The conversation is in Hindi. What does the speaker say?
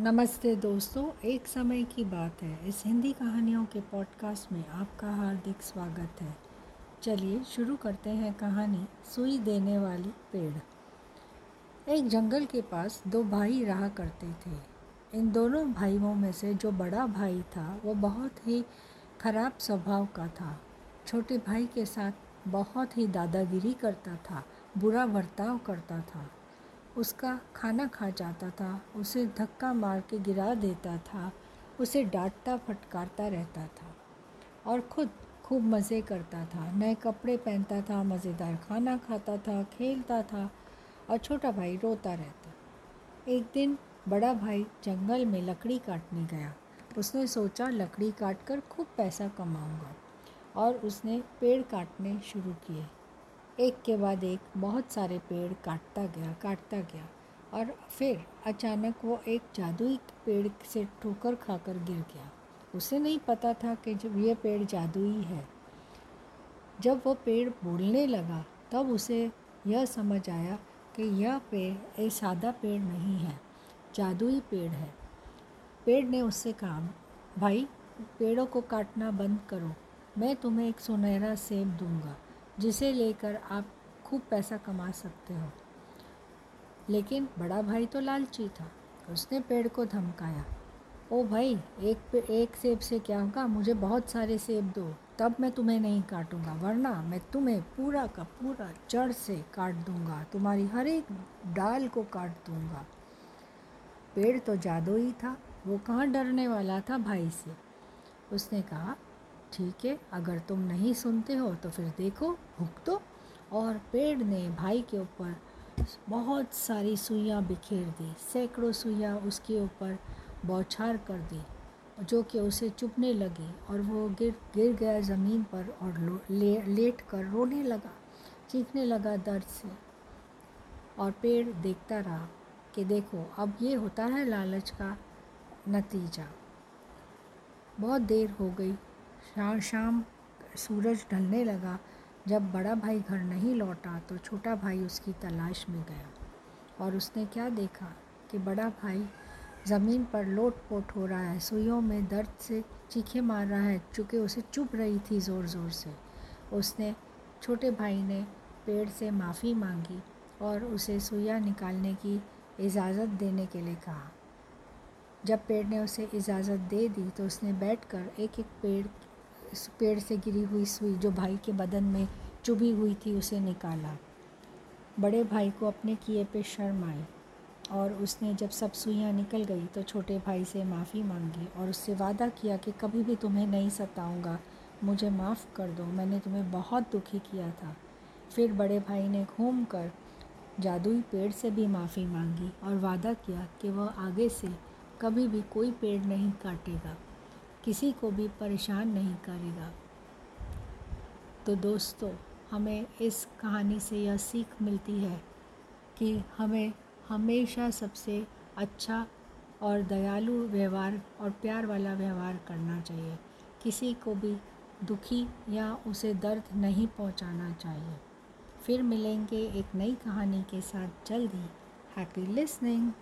नमस्ते दोस्तों, एक समय की बात है। इस हिंदी कहानियों के पॉडकास्ट में आपका हार्दिक स्वागत है। चलिए शुरू करते हैं कहानी, सुई देने वाली पेड़। एक जंगल के पास दो भाई रहा करते थे। इन दोनों भाइयों में से जो बड़ा भाई था, वो बहुत ही खराब स्वभाव का था। छोटे भाई के साथ बहुत ही दादागिरी करता था, बुरा बर्ताव करता था। उसका खाना खा जाता था, उसे धक्का मार के गिरा देता था, उसे डांटता फटकारता रहता था और ख़ुद खूब मज़े करता था। नए कपड़े पहनता था, मज़ेदार खाना खाता था, खेलता था और छोटा भाई रोता रहता। एक दिन बड़ा भाई जंगल में लकड़ी काटने गया। उसने सोचा, लकड़ी काट कर खूब पैसा कमाऊँगा और उसने पेड़ काटने शुरू किए। एक के बाद एक बहुत सारे पेड़ काटता गया काटता गया और फिर अचानक वो एक जादुई पेड़ से ठोकर खाकर गिर गया। उसे नहीं पता था कि जब ये पेड़ जादुई है। जब वो पेड़ बोलने लगा, तब उसे यह समझ आया कि यह पेड़ एक सादा पेड़ नहीं है, जादुई पेड़ है। पेड़ ने उससे कहा, भाई, पेड़ों को काटना बंद करो। मैं तुम्हें एक सुनहरा सेब दूँगा। जिसे लेकर आप खूब पैसा कमा सकते हो। लेकिन बड़ा भाई तो लालची था। उसने पेड़ को धमकाया। ओ भाई, एक एक सेब से क्या होगा? मुझे बहुत सारे सेब दो। तब मैं तुम्हें नहीं काटूँगा, वरना मैं तुम्हें पूरा का पूरा जड़ से काट दूँगा। तुम्हारी हर एक डाल को काट दूँगा। पेड़ तो जादू ही था। वो कहाँ डरने वाला था भाई से? उसने कहा ठीक है अगर तुम नहीं सुनते हो तो फिर देखो भुगतो और पेड़ ने भाई के ऊपर बहुत सारी सुइयाँ बिखेर दी सैकड़ों सुइयाँ उसके ऊपर बौछार कर दी जो कि उसे चुभने लगी और वो गिर गिर गया ज़मीन पर और ले, लेट कर रोने लगा चीखने लगा दर्द से। और पेड़ देखता रहा कि देखो अब ये होता है लालच का नतीजा। बहुत देर हो गई शाम शाम सूरज ढलने लगा। जब बड़ा भाई घर नहीं लौटा तो छोटा भाई उसकी तलाश में गया और उसने क्या देखा कि बड़ा भाई ज़मीन पर लोट पोट हो रहा है, सुइयों में दर्द से चीखे मार रहा है, चूँकि उसे चुप रही थी ज़ोर ज़ोर से। उसने, छोटे भाई ने पेड़ से माफ़ी मांगी और उसे सुइया निकालने की इजाज़त देने के लिए कहा। जब पेड़ ने उसे इजाज़त दे दी तो उसने बैठकर एक एक पेड़ पेड़ से गिरी हुई सुई जो भाई के बदन में चुभी हुई थी, उसे निकाला। बड़े भाई को अपने किए पे शर्म आई और उसने जब सब सुइयाँ निकल गई तो छोटे भाई से माफ़ी मांगी और उससे वादा किया कि कभी भी तुम्हें नहीं सताऊँगा, मुझे माफ़ कर दो, मैंने तुम्हें बहुत दुखी किया था। फिर बड़े भाई ने घूम कर जादुई पेड़ से भी माफ़ी मांगी और वादा किया कि वह आगे से कभी भी कोई पेड़ नहीं काटेगा। किसी को भी परेशान नहीं करेगा। तो दोस्तों, हमें इस कहानी से यह सीख मिलती है कि हमें हमेशा सबसे अच्छा और दयालु व्यवहार और प्यार वाला व्यवहार करना चाहिए। किसी को भी दुखी या उसे दर्द नहीं पहुंचाना चाहिए। फिर मिलेंगे एक नई कहानी के साथ। जल्दी हैप्पी लिसनिंग